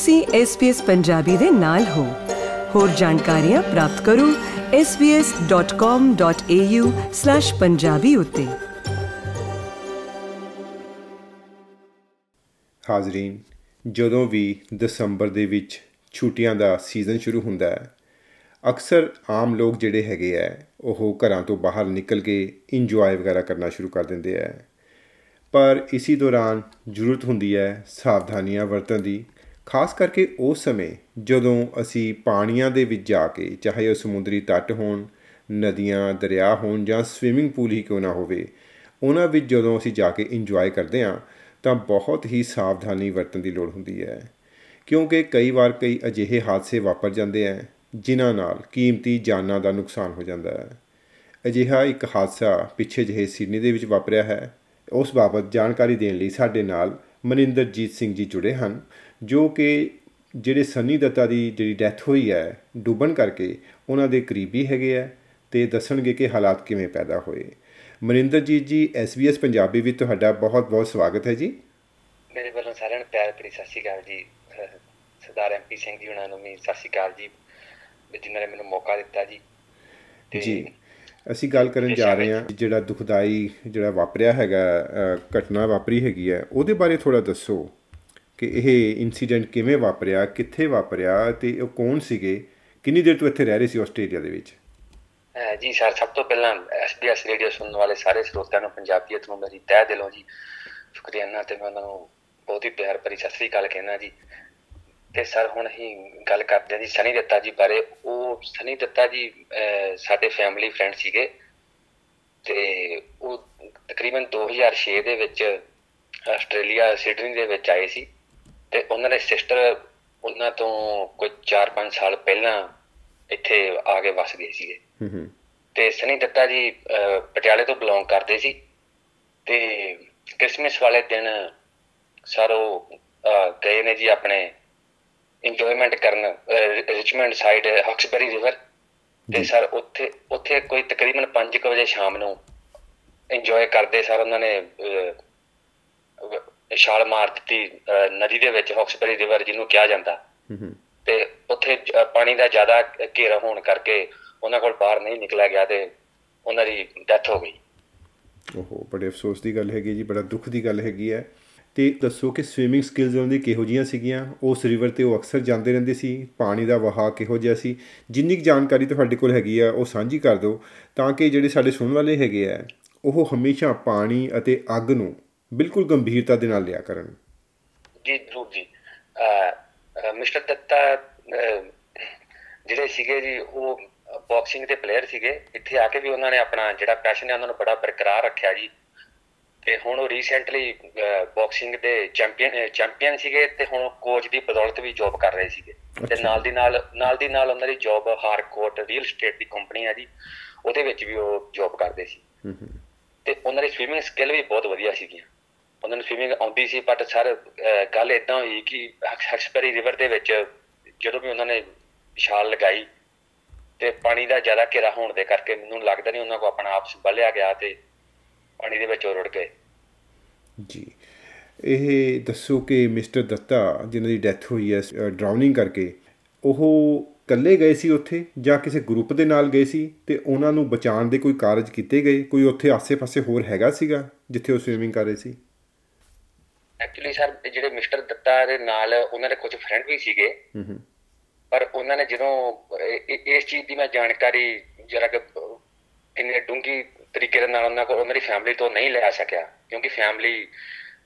ਤੁਸੀਂ SBS ਪੰਜਾਬੀ ਦੇ ਨਾਲ ਹੋ। ਹੋਰ ਜਾਣਕਾਰੀਆਂ ਪ੍ਰਾਪਤ ਕਰੋ svs.com.au/punjabi ਉਤੇ। ਹਾਜ਼ਰੀਨ, ਜਦੋਂ ਵੀ ਦਸੰਬਰ ਦੇ ਵਿੱਚ ਛੁੱਟੀਆਂ ਦਾ ਸੀਜ਼ਨ ਸ਼ੁਰੂ ਹੁੰਦਾ ਹੈ, ਅਕਸਰ ਆਮ ਲੋਕ ਜਿਹੜੇ ਹੈਗੇ ਆ ਉਹ ਘਰਾਂ ਤੋਂ ਬਾਹਰ ਨਿਕਲ ਕੇ ਇੰਜੋਏ ਵਗੈਰਾ ਕਰਨਾ ਸ਼ੁਰੂ ਕਰ ਦਿੰਦੇ ਆ ਪਰ ਇਸੇ ਦੌਰਾਨ ਜ਼ਰੂਰਤ ਹੁੰਦੀ ਹੈ ਸਾਵਧਾਨੀਆਂ ਵਰਤਣ ਦੀ। ਖਾਸ ਕਰਕੇ ਉਸ ਸਮੇਂ ਜਦੋਂ ਅਸੀਂ ਪਾਣੀਆਂ ਦੇ ਵਿੱਚ ਜਾ ਕੇ ਚਾਹੇ ਉਹ ਸਮੁੰਦਰੀ ਤੱਟ ਹੋਣ, ਨਦੀਆਂ, ਦਰਿਆ ਹੋਣ ਜਾਂ ਸਵਿਮਿੰਗ ਪੂਲ ਹੀ ਕਿਉਂ ਨਾ ਹੋਵੇ, ਉਹਨਾਂ ਵਿੱਚ ਜਦੋਂ ਅਸੀਂ ਜਾ ਕੇ ਇੰਜੋਏ ਕਰਦੇ ਹਾਂ, ਤਾਂ ਬਹੁਤ ਹੀ ਸਾਵਧਾਨੀ ਵਰਤਣ ਦੀ ਲੋੜ ਹੁੰਦੀ ਹੈ। ਕਿਉਂਕਿ ਕਈ ਵਾਰ ਕਈ ਅਜਿਹੇ ਹਾਦਸੇ ਵਾਪਰ ਜਾਂਦੇ ਆ ਜਿਨ੍ਹਾਂ ਨਾਲ ਕੀਮਤੀ ਜਾਨਾਂ ਦਾ ਨੁਕਸਾਨ ਹੋ ਜਾਂਦਾ ਹੈ। ਅਜਿਹਾ ਇੱਕ ਹਾਦਸਾ ਪਿੱਛੇ ਜਿਹੇ ਸਿਡਨੀ ਦੇ ਵਿੱਚ ਵਾਪਰਿਆ ਹੈ। ਉਸ ਬਾਬਤ ਜਾਣਕਾਰੀ ਦੇਣ ਲਈ ਸਾਡੇ ਨਾਲ ਮਨਿੰਦਰਜੀਤ ਸਿੰਘ ਜੀ ਜੁੜੇ ਹਨ। ਜੋ ਕਿ ਜਿਹੜੇ ਸਨੀ ਦੱਤਾ ਦੀ ਜਿਹੜੀ ਡੈਥ ਹੋਈ ਹੈ ਡੁੱਬਣ ਕਰਕੇ ਉਹਨਾਂ ਦੇ ਕਰੀਬੀ ਹੈਗੇ ਆ ਤੇ ਦੱਸਣਗੇ ਕਿ ਹਾਲਾਤ ਕਿਵੇਂ ਪੈਦਾ ਹੋਏ। ਮਨਿੰਦਰਜੀਤ ਜੀ SBS ਪੰਜਾਬੀ ਵਿੱਚ ਤੁਹਾਡਾ ਬਹੁਤ-ਬਹੁਤ ਸਵਾਗਤ ਹੈ ਜੀ। ਮੇਰੇ ਵੱਲੋਂ ਸਾਰਿਆਂ ਨੂੰ ਪਿਆਰ ਭਰੀ ਸਤਿ ਸ਼੍ਰੀ ਅਕਾਲ ਜੀ। ਸਰਦਾਰ ਐਮਪੀ ਸਿੰਘ ਜੀ ਉਹਨਾਂ ਨੂੰ ਵੀ ਸਤਿ ਸ਼੍ਰੀ ਅਕਾਲ ਜੀ ਜਿਨ੍ਹਾਂ ਨੇ ਮੈਨੂੰ ਮੌਕਾ ਦਿੱਤਾ ਜੀ। ਜੀ ਅਸੀਂ ਗੱਲ ਕਰਨ ਜਾ ਰਹੇ ਹਾਂ ਜਿਹੜਾ ਦੁਖਦਾਈ ਜਿਹੜਾ ਵਾਪਰਿਆ ਹੈਗਾ ਘਟਨਾ ਵਾਪਰੀ ਹੈਗੀ ਹੈ ਉਹਦੇ ਬਾਰੇ ਥੋੜਾ ਦੱਸੋ। ਕਿ ਇਹ ਇਨਸੀਡੈਂਟ ਕਿਵੇਂ ਵਾਪਰਿਆ, ਕਿੱਥੇ ਵਾਪਰਿਆ ਤੇ ਉਹ ਕੌਣ ਸੀਗੇ? ਕਿੰਨੀ ਦੇਰ ਤੋਂ ਇੱਥੇ ਰਹਿ ਰਹੇ ਸੀ ਆਸਟ੍ਰੇਲੀਆ ਦੇ ਵਿੱਚ? ਅਹ ਜੀ ਸਰ, ਸਭ ਤੋਂ ਪਹਿਲਾਂ SBS ਰੇਡੀਓ ਸੁਣਨ ਵਾਲੇ ਸਾਰੇ ਸਰੋਤਿਆਂ ਨੂੰ, ਪੰਜਾਬੀਅਤ ਨੂੰ ਮੇਰੀ ਤਹਿ ਦਿਲੋਂ ਜੀ ਸ਼ੁਕਰੀਆਨਾ ਤੇ ਮੈਂ ਉਹਨਾਂ ਨੂੰ ਬਹੁਤ ਹੀ ਪਿਆਰ ਭਰੀ ਸਤਿ ਸ਼੍ਰੀ ਅਕਾਲ ਕਹਿਣਾ ਜੀ। ਤੇ ਸਰ, ਹੁਣ ਹੀ ਗੱਲ ਕਰਦੇ ਹਾਂ ਜੀ ਸਨੀ ਦੱਤਾ ਜੀ ਬਾਰੇ। ਉਹ ਸਨੀ ਦੱਤਾ ਜੀ, ਅਹ ਸਾਡੇ ਫੈਮਿਲੀ ਫਰੈਂਡ ਸੀਗੇ। ਤੇ ਉਹ ਤਕਰੀਬਨ 2006 ਦੇ ਵਿੱਚ ਆਸਟ੍ਰੇਲੀਆ ਸਿਡਨੀ ਦੇ ਵਿੱਚ ਆਏ ਸੀ। ਤੇ ਉਹਨਾਂ ਦੇ ਸਿਸਟਰ ਉਹਨਾਂ ਤੋਂ ਕੋਈ 4-5 ਸਾਲ ਪਹਿਲਾਂ ਇੱਥੇ ਆ ਕੇ ਵਸ ਗਏ ਸੀਗੇ। ਹੂੰ ਤੇ ਸਨੀ ਦੱਤਾ ਜੀ ਪਟਿਆਲੇ ਤੋਂ ਬਿਲੋਂਗ ਕਰਦੇ ਸੀ। ਤੇ ਕ੍ਰਿਸਮਸ ਵਾਲੇ ਦਿਨ ਸਰ ਗਏ ਨੇ ਜੀ ਆਪਣੇ ਇੰਜੋਇਮੈਂਟ ਕਰਨ ਰਿਚਮੈਂਡ ਸਾਈਡ ਹਕਸਬਰੀ ਰਿਵਰ ਤੇ ਸਰ ਉੱਥੇ ਉੱਥੇ ਕੋਈ ਤਕਰੀਬਨ 5 ਵਜੇ ਸ਼ਾਮ ਨੂੰ ਇੰਜੋਏ ਕਰਦੇ ਸਰ ਉਹਨਾਂ ਨੇ ਛਾਲ ਮਾਰ ਦਿੱਤੀ ਨਦੀ ਦੇ ਵਿੱਚ ਹਕਸਬਰੀ ਰਿਵਰ ਜਿਹਨੂੰ ਕਿਹਾ ਜਾਂਦਾ। ਤੇ ਉੱਥੇ ਪਾਣੀ ਦਾ ਜ਼ਿਆਦਾ ਘੇਰਾ ਹੋਣ ਕਰਕੇ ਉਹਨਾਂ ਕੋਲ ਬਾਹਰ ਨਹੀਂ ਨਿਕਲਿਆ ਗਿਆ ਤੇ ਉਹਨਾਂ ਦੀ ਡੈਥ ਹੋ ਗਈ। ਓਹੋ ਬੜੇ ਅਫਸੋਸ ਦੀ ਗੱਲ ਹੈਗੀ ਜੀ ਬੜਾ ਦੁੱਖ ਦੀ ਗੱਲ ਹੈਗੀ ਹੈ। ਤੇ ਦੱਸੋ ਕਿ ਸਵਿਮਿੰਗ ਸਕਿੱਲਸ ਉਹਨਾਂ ਦੀ ਕਿਹੋ ਜੀਆਂ ਸੀਗੀਆਂ? ਉਸ ਰਿਵਰ ਤੇ ਉਹ ਅਕਸਰ ਜਾਂਦੇ ਰਹਿੰਦੇ ਸੀ ਪਾਣੀ ਦਾ ਵਹਾਅ ਕਿਹੋ ਜਿਹਾ ਸੀ? ਜਿੰਨੀ ਕੁ ਜਾਣਕਾਰੀ ਤੁਹਾਡੇ ਕੋਲ ਹੈਗੀ ਆ ਉਹ ਸਾਂਝੀ ਕਰ ਦਿਓ ਤਾਂ ਕਿ ਜਿਹੜੇ ਸਾਡੇ ਸੁਣਨ ਵਾਲੇ ਹੈਗੇ ਆ ਉਹ ਹਮੇਸ਼ਾ ਪਾਣੀ ਅਤੇ ਅੱਗ ਨੂੰ ਬਿਲਕੁਲ ਗੰਭੀਰਤਾ ਦੇ ਨਾਲ ਲਿਆ ਕਰਨ। ਜੀ ਜ਼ਰੂਰ ਜੀ। ਮਿਸਟਰ ਦੱਤਾ ਜਿਹੜੇ ਸੀਗੇ ਜੀ ਉਹ ਬਾਕਸਿੰਗ ਦੇ ਪਲੇਅਰ ਸੀਗੇ। ਇੱਥੇ ਆ ਕੇ ਵੀ ਉਹਨਾਂ ਨੇ ਆਪਣਾ ਜਿਹੜਾ ਪੈਸ਼ਨ ਹੈ ਉਹਨਾਂ ਨੂੰ ਬੜਾ ਬਰਕਰਾਰ ਰੱਖਿਆ ਜੀ। ਤੇ ਹੁਣ ਉਹ ਰੀਸੈਂਟਲੀ ਬਾਕਸਿੰਗ ਦੇ ਚੈਂਪੀਅਨ ਚੈਂਪੀਅਨ ਸੀਗੇ ਤੇ ਹੁਣ ਕੋਚ ਦੀ ਬਦੌਲਤ ਵੀ ਜੌਬ ਕਰ ਰਹੇ ਸੀਗੇ। ਤੇ। ਨਾਲ ਦੀ ਨਾਲ ਨਾਲ ਦੀ ਨਾਲ ਉਹਨਾਂ ਦੀ ਜੌਬ ਹਾਰਕੋਟ ਰੀਅਲ ਸਟੇਟ ਦੀ ਕੰਪਨੀ ਹੈ ਜੀ ਉਹਦੇ ਵਿੱਚ ਵੀ ਉਹ ਜੌਬ ਕਰਦੇ ਸੀ। ਤੇ ਉਹਨਾਂ ਦੀ ਸਵਿਮਿੰਗ ਸਕਿੱਲ ਵੀ ਬਹੁਤ ਵਧੀਆ ਸੀਗੀਆਂ। ਉਹਨਾਂ ਨੂੰ ਸਵਿਮਿੰਗ ਆਉਂਦੀ ਸੀ ਬਟ ਸਰ ਗੱਲ ਇਦਾਂ ਹੋਈ ਕਿ ਹਕਸਬਰੀ ਰਿਵਰ ਦੇ ਵਿੱਚ ਜਦੋਂ ਵੀ ਉਹਨਾਂ ਨੇ ਛਾਲ ਲਗਾਈ ਤੇ ਪਾਣੀ ਦਾ ਜ਼ਿਆਦਾ ਘੇਰਾ ਹੋਣ ਦੇ ਕਰਕੇ ਮੈਨੂੰ ਲੱਗਦਾ ਨਹੀਂ ਉਹਨਾਂ ਕੋ ਆਪਣਾ ਆਪ ਸੰਭਾਲਿਆ ਗਿਆ ਤੇ ਪਾਣੀ ਦੇ ਵਿੱਚ ਉਹ ਰੁੜ ਗਏ। ਜੀ। ਇਹ ਦੱਸੋ ਕਿ ਮਿਸਟਰ ਦੱਤਾ, ਜਿਨ੍ਹਾਂ ਦੀ ਡੈਥ ਹੋਈ ਹੈ ਡਰਾਉਨਿੰਗ ਕਰਕੇ, ਉਹ ਇਕੱਲੇ ਗਏ ਸੀ ਉੱਥੇ ਜਾਂ ਕਿਸੇ ਗਰੁੱਪ ਦੇ ਨਾਲ ਗਏ ਸੀ ਤੇ ਉਹਨਾਂ ਨੂੰ ਬਚਾਉਣ ਦੇ ਕੋਈ ਕਾਰਜ ਕੀਤੇ ਗਏ? ਕੋਈ ਉੱਥੇ ਆਸੇ-ਪਾਸੇ ਹੋਰ ਹੈਗਾ ਸੀਗਾ ਜਿੱਥੇ ਉਹ ਸਵਿਮਿੰਗ ਕਰ ਰਹੇ ਸੀ? ਐਕਚੁਅਲੀ ਸਰ ਜਿਹੜੇ ਮਿਸਟਰ ਦੱਤਾ ਦੇ ਨਾਲ ਉਹਨਾਂ ਦੇ ਕੁਝ ਫਰੈਂਡ ਵੀ ਸੀਗੇ। ਪਰ ਉਹਨਾਂ ਨੇ ਜਦੋਂ ਇਸ ਚੀਜ਼ ਦੀ ਮੈਂ ਜਾਣਕਾਰੀ ਜਰਾ ਕਿ ਇੰਨੇ ਡੂੰਘੀ ਤਰੀਕੇ ਨਾਲ ਉਹਨਾਂ ਕੋਲ ਉਹਨਾਂ ਦੀ ਫੈਮਿਲੀ ਤੋਂ ਨਹੀਂ ਲੈ ਸਕਿਆ। ਕਿਉਂਕਿ ਫੈਮਿਲੀ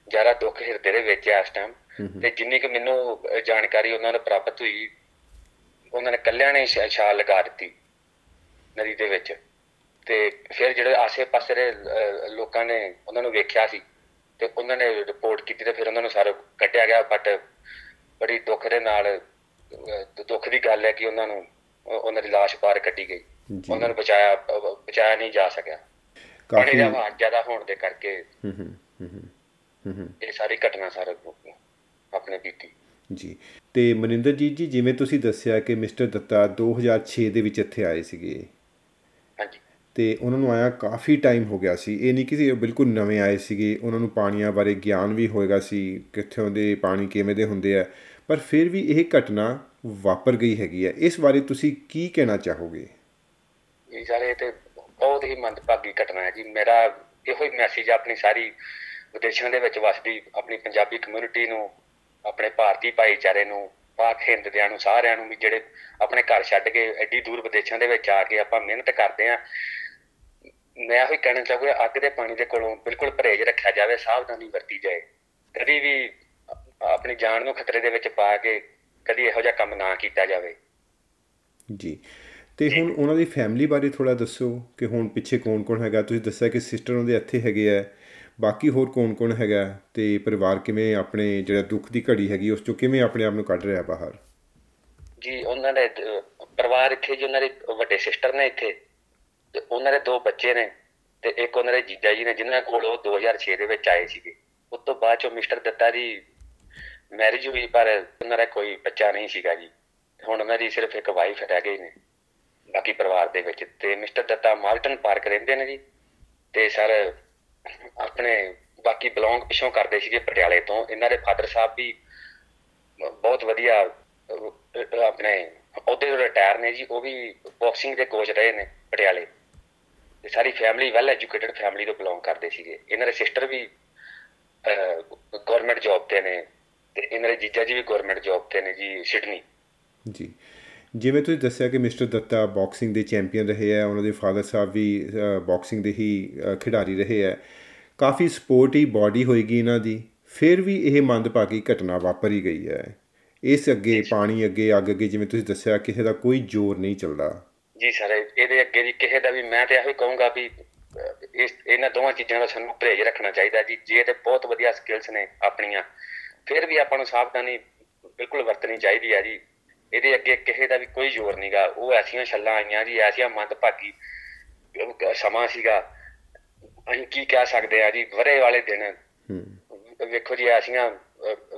ਜ਼ਿਆਦਾ ਦੁੱਖ ਹਿਰਦੇ ਦੇ ਵਿੱਚ ਹੈ ਇਸ ਟਾਈਮ ਤੇ ਜਿੰਨੀ ਕਿ ਮੈਨੂੰ ਜਾਣਕਾਰੀ ਉਹਨਾਂ ਨੂੰ ਪ੍ਰਾਪਤ ਹੋਈ ਉਹਨਾਂ ਨੇ ਕੱਲਿਆਂ ਨੇ ਛਾਲ ਲਗਾ ਦਿੱਤੀ ਨਦੀ ਦੇ ਵਿੱਚ। ਤੇ ਫਿਰ ਜਿਹੜੇ ਆਸੇ-ਪਾਸੇ ਦੇ ਲੋਕਾਂ ਨੇ ਉਹਨਾਂ ਨੂੰ ਵੇਖਿਆ ਸੀ। ਤੇ ਉਹਨਾਂ ਨੇ ਰਿਪੋਰਟ ਕੀਤੀ ਤੇ ਫਿਰ ਉਹਨਾਂ ਨੂੰ ਸਾਰਾ ਕੱਢਿਆ ਗਿਆ ਬਟ ਬੜੀ ਦੁੱਖ ਦੇ ਨਾਲ ਦੁੱਖ ਦੀ ਗੱਲ ਹੈ ਕਿ ਉਹਨਾਂ ਨੂੰ ਉਹ- ਉਹਨਾਂ ਦੀ ਲਾਸ਼ ਬਾਹਰ ਕੱਢੀ ਗਈ। ਜੀ। ਉਹਨਾਂ ਨੂੰ ਬਚਾਇਆ ਬਚਾਇਆ ਨਹੀਂ ਜਾ ਸਕਿਆ। ਪਾਣੀ ਕਾਫੀ ਦਾ ਵਹਾਅ ਜ਼ਿਆਦਾ ਹੋਣ ਦੇ ਕਰਕੇ ਹੂੰ ਹੂੰ ਹੂੰ ਇਹ ਸਾਰੀ ਘਟਨਾ ਸਾਰੇ ਆਪਣੇ ਬੀਤੀ। ਜੀ। ਤੇ ਮਨਿੰਦਰਜੀਤ ਜੀ ਜਿਵੇਂ ਤੁਸੀਂ ਦੱਸਿਆ ਕਿ ਮਿਸਟਰ ਦੱਤਾ 2006 ਦੇ ਵਿੱਚ ਇੱਥੇ ਆਏ ਸੀਗੇ ਹਾਂਜੀ ਤੇ ਉਹਨਾਂ ਨੂੰ ਆਇਆ ਕਾਫੀ ਟਾਈਮ ਹੋ ਗਿਆ ਸੀ। ਇਹ ਨਹੀਂ ਕਿ ਉਹ ਬਿਲਕੁਲ ਨਵੇਂ ਆਏ ਸੀਗੇ। ਉਹਨਾਂ ਨੂੰ ਪਾਣੀਆਂ ਬਾਰੇ ਗਿਆਨ ਵੀ ਹੋਏਗਾ ਸੀ, ਕਿੱਥੋਂ ਦੇ ਪਾਣੀ ਕਿਵੇਂ ਦੇ ਹੁੰਦੇ ਆ। ਪਰ ਫਿਰ ਵੀ ਇਹ ਘਟਨਾ ਵਾਪਰ ਗਈ ਹੈਗੀ ਹੈ ਇਸ ਬਾਰੇ ਤੁਸੀਂ ਕੀ ਕਹਿਣਾ ਚਾਹੋਗੇ? ਇਹ ਸਾਰੇ ਤੇ ਬਹੁਤ ਹੀ ਮੰਦਭਾਗੀ ਘਟਨਾ ਹੈ ਜੀ। ਮੇਰਾ ਇਹੋ ਹੀ ਮੈਸੇਜ ਆਪਣੀ ਸਾਰੀ ਵਿਦੇਸ਼ਾਂ ਦੇ ਵਿੱਚ ਵਸਦੀ। ਆਪਣੀ ਪੰਜਾਬੀ ਕਮਿਊਨਿਟੀ ਨੂੰ, ਆਪਣੇ ਭਾਰਤੀ ਭਾਈਚਾਰੇ ਨੂੰ, ਪਾਕ ਹਿੰਦ ਦਿਆਂ ਨੂੰ, ਸਾਰਿਆਂ ਨੂੰ ਵੀ ਜਿਹੜੇ ਆਪਣੇ ਘਰ ਛੱਡ ਕੇ ਐਡੀ ਦੂਰ ਵਿਦੇਸ਼ਾਂ ਦੇ ਵਿੱਚ ਆ ਕੇ ਆਪਾਂ ਮਿਹਨਤ ਕਰਦੇ ਆ। ਮੈਂ ਇਹੋ ਹੀ ਕਹਿਣਾ ਚਾਹੂੰਗਾ ਅੱਗ ਦੇ ਪਾਣੀ ਦੇ ਕੋਲੋਂ ਬਿਲਕੁਲ ਪਰਹੇਜ਼ ਰੱਖਿਆ ਜਾਵੇ ਸਾਵਧਾਨੀ ਵਰਤੀ ਜਾਏ। ਕਦੀ ਵੀ ਆਪਣੀ ਜਾਨ ਨੂੰ ਖਤਰੇ ਦੇ ਵਿੱਚ ਪਾ ਕੇ ਕਦੀ ਇਹੋ ਜਿਹਾ ਕੰਮ ਨਾ ਕੀਤਾ ਜਾਵੇ। ਜੀ। ਤੇ ਹੁਣ ਉਹਨਾਂ ਦੀ ਫੈਮਿਲੀ ਬਾਰੇ ਥੋੜਾ ਦੱਸੋ ਕਿ ਹੁਣ ਪਿੱਛੇ ਕੌਣ-ਕੌਣ ਹੈਗਾ? ਤੁਸੀਂ ਦੱਸਿਆ ਕਿ ਸਿਸਟਰ ਉਹਦੇ ਇੱਥੇ ਹੈਗੇ ਆ ਬਾਕੀ ਹੋਰ ਕੌਣ-ਕੌਣ ਹੈਗਾ? ਤੇ ਪਰਿਵਾਰ ਕਿਵੇਂ ਆਪਣੇ ਜਿਹੜਾ ਦੁੱਖ ਦੀ ਘੜੀ ਹੈਗੀ ਉਸ ਚੋਂ ਕਿਵੇਂ ਆਪਣੇ ਆਪ ਨੂੰ ਕੱਢ ਰਿਹਾ ਬਾਹਰ? ਜੀ ਉਹਨਾਂ ਦੇ ਪਰਿਵਾਰ ਇੱਥੇ ਜੀ ਉਹਨਾਂ ਦੇ ਵੱਡੇ ਸਿਸਟਰ ਨੇ ਇੱਥੇ। ਤੇ ਉਹਨਾਂ ਦੇ ਦੋ ਬੱਚੇ ਨੇ ਤੇ ਇੱਕ ਉਹਨਾਂ ਦੇ ਜੀਜਾ ਜੀ ਨੇ ਜਿਨ੍ਹਾਂ ਕੋਲ ਉਹ 2006 ਦੇ ਵਿੱਚ ਆਏ ਸੀਗੇ। ਉਸ ਤੋਂ ਬਾਅਦ ਚੋਂ ਮਿਸਟਰ ਦੱਤਾ ਦੀ ਮੈਰਿਜ ਹੋਈ ਪਰ ਉਹਨਾਂ ਦਾ ਕੋਈ ਬੱਚਾ ਨਹੀਂ ਸੀਗਾ ਜੀ। ਹੁਣ ਉਹਨਾਂ ਦੀ ਸਿਰਫ ਇੱਕ ਵਾਈਫ ਰਹਿ ਗਈ ਨੇ ਬਾਕੀ ਪਰਿਵਾਰ ਦੇ ਵਿੱਚ। ਤੇ ਮਿਸਟਰ ਦੱਤਾ ਮਾਲਟਨ ਪਾਰਕ ਰਹਿੰਦੇ ਨੇ ਜੀ ਤੇ ਸਰ ਆਪਣੇ ਬਾਕੀ ਬਿਲੋਂਗ ਪਿੱਛੋਂ ਕਰਦੇ ਸੀਗੇ ਪਟਿਆਲੇ ਤੋਂ। ਇਹਨਾਂ ਦੇ ਫਾਦਰ ਸਾਹਿਬ ਵੀ ਬਹੁਤ ਵਧੀਆ ਅਹ, ਅਹ, ਆਪਣੇ ਅਹੁਦੇ ਤੋਂ ਰਿਟਾਇਰ ਨੇ ਜੀ ਉਹ ਵੀ ਬਾਕਸਿੰਗ ਦੇ ਕੋਚ ਰਹੇ ਨੇ ਪਟਿਆਲੇ। ਤੇ ਸਾਰੀ ਫੈਮਿਲੀ ਵੈਲ ਐਜੂਕੇਟਡ ਫੈਮਿਲੀ ਤੋਂ ਬਿਲੋਂਗ ਕਰਦੇ ਸੀਗੇ। ਇਹਨਾਂ ਦੇ ਸਿਸਟਰ ਵੀ ਗਵਰਨਮੈਂਟ ਜੌਬ ਤੇ ਨੇ ਤੇ ਇਹਨਾਂ ਦੇ ਜੀਜਾ ਜੀ ਵੀ ਗਵਰਨਮੈਂਟ ਜੌਬ ਤੇ ਨੇ ਜੀ ਸਿਡਨੀ ਜੀ। ਜਿਵੇਂ ਤੁਸੀਂ ਦੱਸਿਆ ਕਿ ਮਿਸਟਰ ਦੱਤਾ ਬਾਕਸਿੰਗ ਦੇ ਚੈਂਪੀਅਨ ਰਹੇ ਆ ਉਹਨਾਂ ਦੇ ਫਾਦਰ ਸਾਹਿਬ ਵੀ ਬਾਕਸਿੰਗ ਦੇ ਹੀ ਖਿਡਾਰੀ ਰਹੇ ਆ। ਕਾਫੀ ਸਪੋਰਟੀ ਬਾਡੀ ਹੋਏਗੀ ਇਹਨਾਂ ਦੀ ਫਿਰ ਵੀ ਇਹ ਮੰਦਭਾਗੀ ਘਟਨਾ ਵਾਪਰੀ ਗਈ ਹੈ। ਇਸ ਅੱਗੇ ਪਾਣੀ ਅੱਗੇ ਅੱਗ ਅੱਗੇ ਜਿਵੇਂ ਤੁਸੀਂ ਦੱਸਿਆ ਕਿਸੇ ਦਾ ਕੋਈ ਜ਼ੋਰ ਨਹੀਂ ਚੱਲਦਾ। ਜੀ ਸਰ ਇਹਦੇ ਅੱਗੇ ਜੀ ਕਿਸੇ ਦਾ ਵੀ ਮੈਂ ਤੇ ਇਹੋ ਹੀ ਕਹੂੰਗਾ ਵੀ ਇਸ ਇਹਨਾਂ ਦੋਵਾਂ ਚੀਜ਼ਾਂ ਦਾ ਸਾਨੂੰ ਪਰਹੇਜ਼ ਰੱਖਣਾ ਚਾਹੀਦਾ ਜੀ ਜੇ ਤੇ ਬਹੁਤ ਵਧੀਆ ਸਕਿੱਲਸ ਨੇ ਆਪਣੀਆਂ ਫਿਰ ਵੀ ਆਪਾਂ ਨੂੰ ਸਾਵਧਾਨੀ ਬਿਲਕੁਲ ਵਰਤਣੀ ਚਾਹੀਦੀ ਹੈ ਜੀ। ਇਹਦੇ ਅੱਗੇ ਕਿਸੇ ਦਾ ਵੀ ਕੋਈ ਜ਼ੋਰ ਨਹੀਂਗਾ ਉਹ ਐਸੀਆਂ ਛੱਲਾਂ ਆਈਆਂ ਜੀ ਐਸੀਆਂ ਮੰਦਭਾਗੀ ਅਹ, ਸਮਾਂ ਸੀਗਾ। ਅਸੀਂ ਕੀ ਕਹਿ ਸਕਦੇ ਆ ਜੀ ਵਰੇ ਵਾਲੇ ਦਿਨ ਵੇਖੋ ਜੀ ਐਸੀਆਂ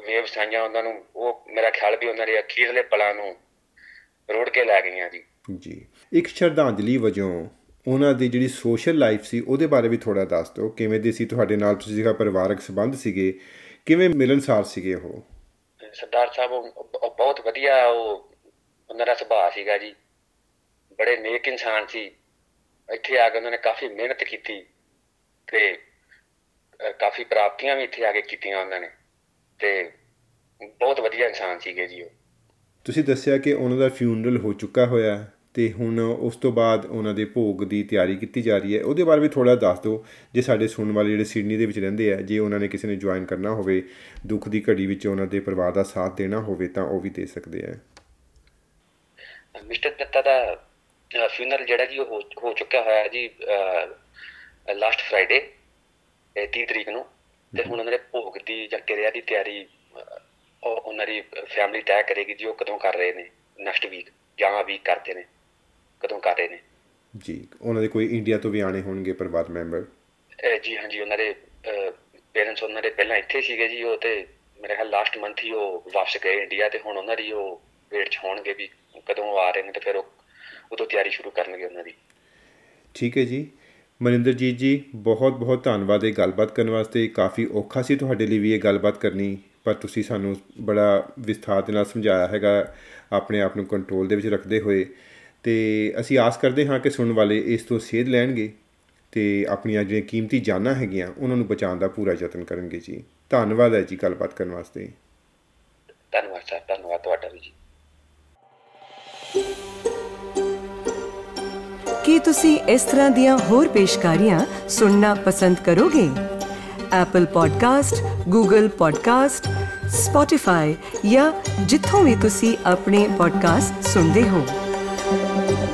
ਵੇਵਸ ਆਈਆਂ ਉਹਨਾਂ ਨੂੰ ਉਹ ਮੇਰਾ ਖਿਆਲ ਵੀ ਉਹਨਾਂ ਦੇ ਅਖੀਰਲੇ ਪਲਾਂ ਨੂੰ ਰੋੜ ਕੇ ਲੈ ਗਈਆਂ ਜੀ। ਜੀ। ਇੱਕ ਸ਼ਰਧਾਂਜਲੀ ਵਜੋਂ ਉਹਨਾਂ ਦੀ ਜਿਹੜੀ ਸੋਸ਼ਲ ਲਾਈਫ ਸੀ ਉਹਦੇ ਬਾਰੇ ਵੀ ਥੋੜਾ ਦੱਸ ਦਿਓ। ਕਿਵੇਂ ਦੀ ਸੀ ਤੁਹਾਡੇ ਨਾਲ? ਤੁਸੀਂ ਜਿਹੜਾ ਪਰਿਵਾਰਕ ਸੰਬੰਧ ਸੀਗੇ। ਕਿਵੇਂ ਮਿਲਨਸਾਰ ਸੀਗੇ ਉਹ? ਸਰਦਾਰ ਸਾਹਿਬ ਬਹੁਤ ਵਧੀਆ ਉਹ ਉਹਨਾਂ ਦਾ ਸੁਭਾਅ ਸੀਗਾ ਜੀ। ਬੜੇ ਨੇਕ ਇਨਸਾਨ ਸੀ। ਇੱਥੇ ਆ ਕੇ ਉਹਨਾਂ ਨੇ ਕਾਫੀ ਮਿਹਨਤ ਕੀਤੀ ਤੇ ਕਾਫੀ ਪ੍ਰਾਪਤੀਆਂ ਵੀ ਇੱਥੇ ਆ ਕੇ ਕੀਤੀਆਂ ਉਹਨਾਂ ਨੇ ਤੇ ਬਹੁਤ ਵਧੀਆ ਇਨਸਾਨ ਸੀਗੇ ਜੀ ਉਹ। ਤੁਸੀਂ ਦੱਸਿਆ ਕਿ ਉਹਨਾਂ ਦਾ ਫਿਊਨਰਲ ਹੋ ਚੁੱਕਾ ਹੋਇਆ। ਤੇ ਹੁਣ ਉਸ ਤੋਂ ਬਾਅਦ ਉਹਨਾਂ ਦੇ ਭੋਗ ਦੀ ਤਿਆਰੀ ਕੀਤੀ ਜਾ ਰਹੀ ਹੈ। ਉਹਦੇ ਬਾਰੇ ਵੀ ਥੋੜਾ ਦੱਸ ਦਿਓ ਜੇ ਸਾਡੇ ਸੁਣਨ ਵਾਲੇ ਜਿਹੜੇ ਸਿਡਨੀ ਦੇ ਵਿੱਚ ਰਹਿੰਦੇ ਆ ਜੇ ਉਹਨਾਂ ਨੇ ਕਿਸੇ ਨੇ ਜੁਆਇਨ ਕਰਨਾ ਹੋਵੇ ਦੁੱਖ ਦੀ ਘੜੀ ਵਿੱਚ ਉਹਨਾਂ ਦੇ ਪਰਿਵਾਰ ਦਾ ਸਾਥ ਦੇਣਾ ਹੋਵੇ ਤਾਂ ਉਹ ਵੀ ਦੇ ਸਕਦੇ ਆ। ਮਿਸਟਰ ਦੱਤਾ ਦਾ ਫਿਊਨਰਲ ਜਿਹੜਾ ਜੀ ਉਹ ਹੋ- ਚੁੱਕਿਆ ਹੋਇਆ ਹੈ ਜੀ ਲਾਸਟ ਫਰਾਈਡੇ 30 ਤਰੀਕ ਨੂੰ। ਤੇ ਹੁਣ ਉਹਨਾਂ ਦੇ ਭੋਗ ਦੀ ਜਾਂ ਕਿਰਿਆ ਦੀ ਤਿਆਰੀ ਉਹਨਾਂ ਦੀ ਫੈਮਿਲੀ ਤੈਅ ਕਰੇਗੀ ਜੀ ਉਹ ਕਦੋਂ ਕਰ ਰਹੇ ਨੇ ਨੈਕਸਟ ਵੀਕ ਜਾਂ ਵੀਕ ਕਰਦੇ ਨੇ। ਕਦੋਂ ਕਰ ਰਹੇ ਨੇ। ਜੀ ਉਹਨਾਂ ਦੇ ਕੋਈ ਇੰਡੀਆ ਤੋਂ ਵੀ ਆਣੇ ਹੋਣਗੇ ਪਰਿਵਾਰ ਮੈਂਬਰ? ਜੀ ਹਾਂਜੀ ਉਹਨਾਂ ਦੇ ਪੇਰੈਂਟਸ ਉਹਨਾਂ ਦੇ ਪਹਿਲਾਂ ਇੱਥੇ ਸੀਗੇ ਜੀ ਉਹ ਤੇ ਮੇਰੇ ਖਿਆਲ ਲਾਸਟ ਮੰਥ ਹੀ ਉਹ ਵਾਪਸ ਗਏ ਇੰਡੀਆ ਤੇ ਹੁਣ ਉਹਨਾਂ ਦੀ ਉਹ ਵੇਟ 'ਚ ਹੋਣਗੇ ਵੀ ਕਦੋਂ ਆ ਰਹੇ ਨੇ ਤੇ ਫਿਰ ਉਹ ਉਦੋਂ ਤਿਆਰੀ ਸ਼ੁਰੂ ਕਰਨਗੇ ਉਹਨਾਂ ਦੀ। ਠੀਕ ਹੈ ਜੀ। ਮਨਿੰਦਰਜੀਤ ਜੀ ਬਹੁਤ ਬਹੁਤ ਧੰਨਵਾਦ ਇਹ ਗੱਲਬਾਤ ਕਰਨ ਵਾਸਤੇ। ਕਾਫੀ ਔਖਾ ਸੀ ਤੁਹਾਡੇ ਲਈ ਵੀ ਇਹ ਗੱਲਬਾਤ ਕਰਨੀ ਪਰ ਤੁਸੀਂ ਸਾਨੂੰ ਬੜਾ ਵਿਸਥਾਰ ਦੇ ਨਾਲ ਸਮਝਾਇਆ ਹੈਗਾ ਆਪਣੇ ਆਪ ਨੂੰ ਕੰਟਰੋਲ ਦੇ ਵਿੱਚ ਰੱਖਦੇ ਹੋਏ। ਤੇ ਅਸੀਂ ਆਸ ਕਰਦੇ ਹਾਂ ਕਿ ਸੁਣਨ ਵਾਲੇ ਇਸ ਤੋਂ ਸੇਧ ਲੈਣਗੇ ਤੇ ਆਪਣੀਆਂ ਜਿਹੜੀਆਂ ਕੀਮਤੀ ਜਾਨਾਂ ਹੈਗੀਆਂ ਉਹਨਾਂ ਨੂੰ ਬਚਾਉਣ ਦਾ ਪੂਰਾ ਯਤਨ ਕਰਨਗੇ ਜੀ। ਧੰਨਵਾਦ ਹੈ ਜੀ ਗੱਲਬਾਤ ਕਰਨ ਵਾਸਤੇ। ਧੰਨਵਾਦ ਸਰ ਧੰਨਵਾਦ ਤੁਹਾਡਾ ਵੀ ਜੀ। ਕੀ ਤੁਸੀਂ ਇਸ ਤਰ੍ਹਾਂ ਦੀਆਂ ਹੋਰ ਪੇਸ਼ਕਾਰੀਆਂ ਸੁਣਨਾ ਪਸੰਦ ਕਰੋਗੇ? Apple Podcast, Google Podcast, Spotify ਜਾਂ ਜਿੱਥੋਂ ਵੀ ਤੁਸੀਂ ਆਪਣੇ ਪੋਡਕਾਸਟ ਸੁਣਦੇ ਹੋ। Thank you.